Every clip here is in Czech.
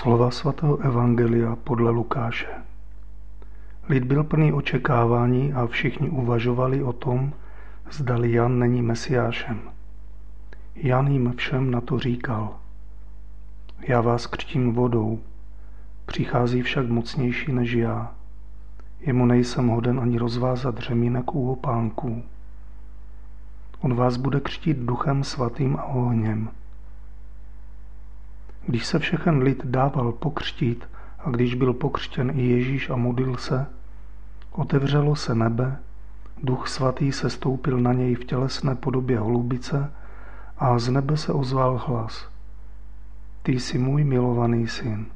Slova svatého Evangelia podle Lukáše. Lid byl plný očekávání a všichni uvažovali o tom, zdali Jan není mesiášem. Jan jim všem na to říkal. Já vás křtím vodou, přichází však mocnější než já. Jemu nejsem hoden ani rozvázat řemínek u opánků. On vás bude křtít duchem svatým a ohněm. Když se všechen lid dával pokřtít a když byl pokřtěn i Ježíš a modlil se, otevřelo se nebe, duch svatý se stoupil na něj v tělesné podobě holubice a z nebe se ozval hlas. Ty jsi můj milovaný syn,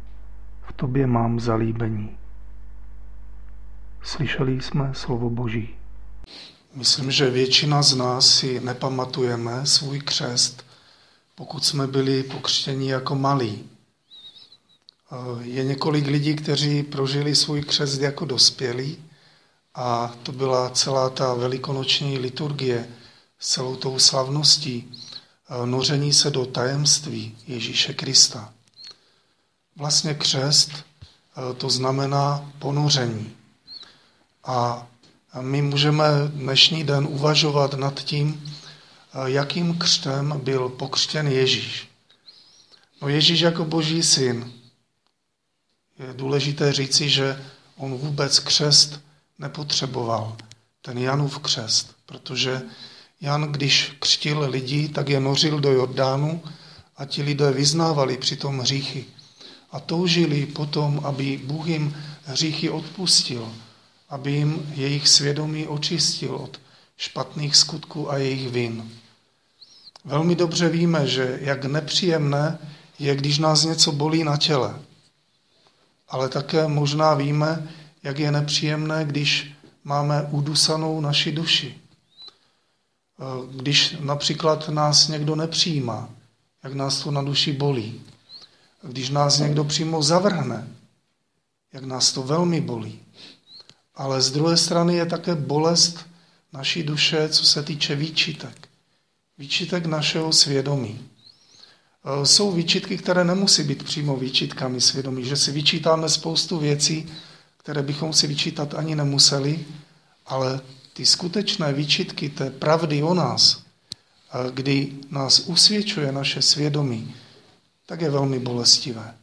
v tobě mám zalíbení. Slyšeli jsme slovo Boží. Myslím, že většina z nás si nepamatujeme svůj křest, pokud jsme byli pokřtěni jako malí. Je několik lidí, kteří prožili svůj křest jako dospělí a to byla celá ta velikonoční liturgie s celou tou slavností noření se do tajemství Ježíše Krista. Vlastně křest to znamená ponoření. A my můžeme dnešní den uvažovat nad tím, jakým křtem byl pokřtěn Ježíš. No Ježíš jako boží syn. Je důležité říci, že on vůbec křest nepotřeboval. Ten Janův křest, protože Jan, když křtil lidi, tak je nořil do Jordánu a ti lidé vyznávali přitom hříchy. A toužili potom, aby Bůh jim hříchy odpustil, aby jim jejich svědomí očistil od špatných skutků a jejich vin. Velmi dobře víme, že jak nepříjemné je, když nás něco bolí na těle. Ale také možná víme, jak je nepříjemné, když máme udusanou naši duši. Když například nás někdo nepřijímá, jak nás to na duši bolí. Když nás někdo přímo zavrhne, jak nás to velmi bolí. Ale z druhé strany je také bolest naší duše, co se týče výčitek. Výčitek našeho svědomí. E, jsou výčitky, které nemusí být přímo výčitkami svědomí, že si vyčítáme spoustu věcí, které bychom si vyčítat ani nemuseli, ale ty skutečné výčitky té pravdy o nás, e, kdy nás usvědčuje naše svědomí, tak je velmi bolestivé.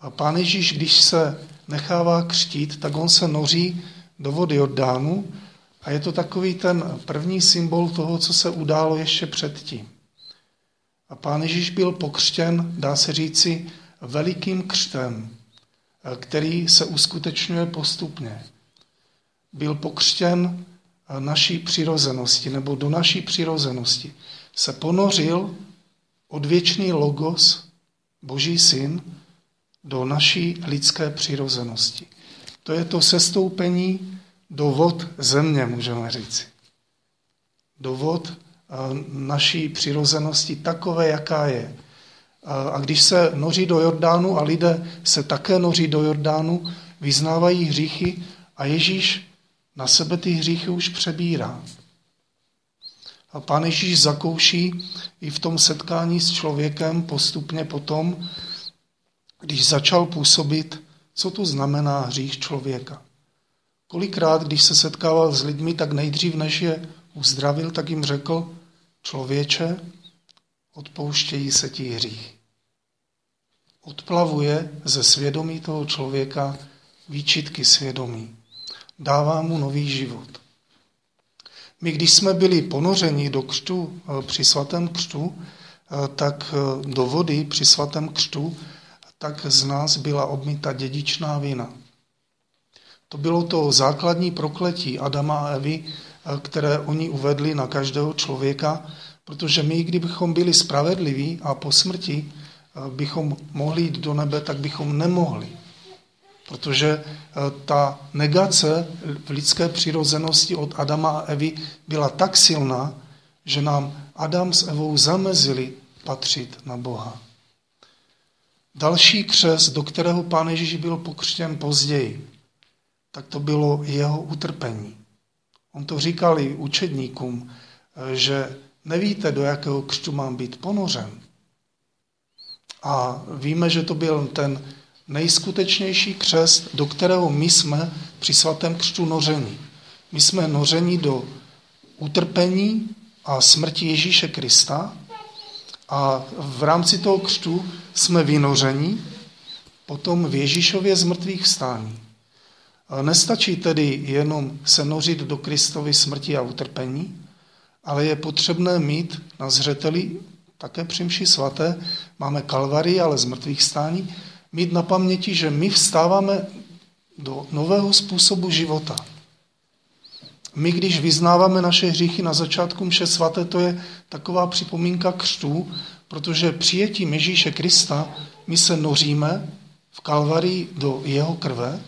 A pán Ježíš, když se nechává křtít, tak on se noří do vody Jordánu a je to takový ten první symbol toho, co se událo ještě předtím. A pán Ježíš byl pokřtěn, dá se říci, velikým křtem, který se uskutečňuje postupně. Byl pokřtěn naší přirozenosti, nebo do naší přirozenosti. Se ponořil odvěčný logos, Boží syn, do naší lidské přirozenosti. To je to sestoupení do vod země, můžeme říci. Do vod naší přirozenosti takové, jaká je. A když se noří do Jordánu a lidé se také noří do Jordánu, vyznávají hříchy a Ježíš na sebe ty hříchy už přebírá. A pán Ježíš zakouší i v tom setkání s člověkem postupně potom, když začal působit, co to znamená hřích člověka. Kolikrát, když se setkával s lidmi, tak nejdřív, než je uzdravil, tak jim řekl, člověče, odpouštějí se ti hřích. Odplavuje ze svědomí toho člověka výčitky svědomí. Dává mu nový život. My, když jsme byli ponořeni do křtu, eh, při svatém křtu, eh, tak eh, do vody při svatém křtu, tak z nás byla obmita dědičná vina. To bylo to základní prokletí Adama a Evy, které oni uvedli na každého člověka, protože my, kdybychom byli spravedliví a po smrti bychom mohli jít do nebe, tak bychom nemohli. Protože ta negace v lidské přirozenosti od Adama a Evy byla tak silná, že nám Adam s Evou zamezili patřit na Boha. Další křes, do kterého pán Ježíš byl pokřtěn později, tak to bylo jeho utrpení. On to říkal i učedníkům, že nevíte, do jakého křtu mám být ponořen. A víme, že to byl ten nejskutečnější křest, do kterého my jsme při svatém křtu noření. My jsme noření do utrpení a smrti Ježíše Krista a v rámci toho křtu jsme vynoření potom v Ježíšově z mrtvých vstání. Nestačí tedy jenom se nořit do Kristovy smrti a utrpení, ale je potřebné mít na zřeteli také při mši svaté, máme kalvary, ale z mrtvých stání, mít na paměti, že my vstáváme do nového způsobu života. My, když vyznáváme naše hříchy na začátku mše svaté, to je taková připomínka křtu, protože přijetím Ježíše Krista my se noříme v kalvarii do jeho krve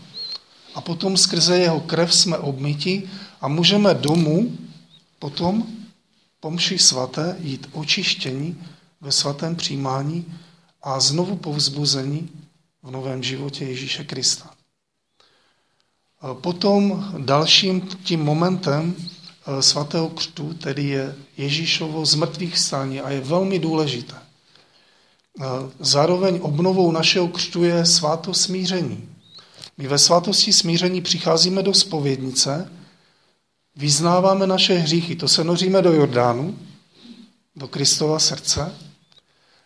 a potom skrze jeho krev jsme obmyti a můžeme domů potom po mši svaté jít očištění ve svatém přijímání a znovu povzbuzení v novém životě Ježíše Krista. Potom dalším tím momentem eh, svatého křtu tedy je Ježíšovo zmrtvých stání a je velmi důležité. Eh, zároveň obnovou našeho křtu je sváto smíření. My ve svátosti smíření přicházíme do spovědnice, vyznáváme naše hříchy, to se noříme do Jordánu, do Kristova srdce,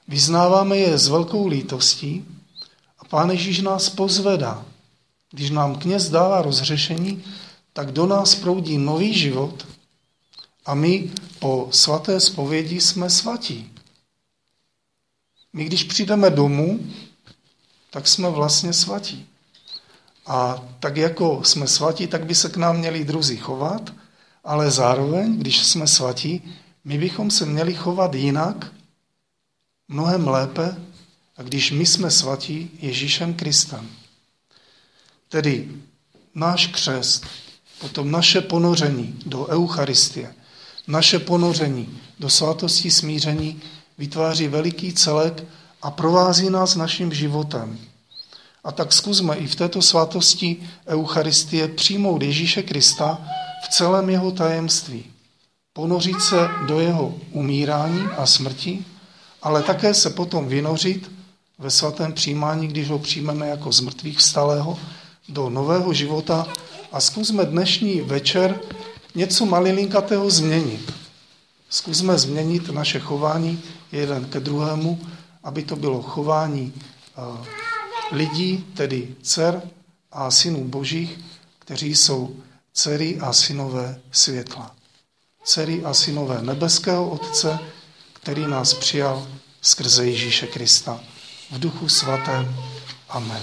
vyznáváme je s velkou lítostí a Pán Ježíš nás pozvedá. Když nám kněz dává rozřešení, tak do nás proudí nový život a my po svaté spovědi jsme svatí. My když přijdeme domů, tak jsme vlastně svatí. A tak jako jsme svatí, tak by se k nám měli druzí chovat, ale zároveň, když jsme svatí, my bychom se měli chovat jinak, mnohem lépe, a když my jsme svatí Ježíšem Kristem. Tedy náš křest, potom naše ponoření do Eucharistie, naše ponoření do svatosti smíření vytváří veliký celek a provází nás naším životem. A tak zkusme i v této svátosti Eucharistie přijmout Ježíše Krista v celém jeho tajemství. Ponořit se do jeho umírání a smrti, ale také se potom vynořit ve svatém přijímání, když ho přijmeme jako z mrtvých vstalého, do nového života a zkusme dnešní večer něco malilinkatého změnit. Zkusme změnit naše chování jeden ke druhému, aby to bylo chování eh, lidí, tedy dcer a synů božích, kteří jsou dcery a synové světla. Dcery a synové nebeského Otce, který nás přijal skrze Ježíše Krista. V duchu svatém. Amen.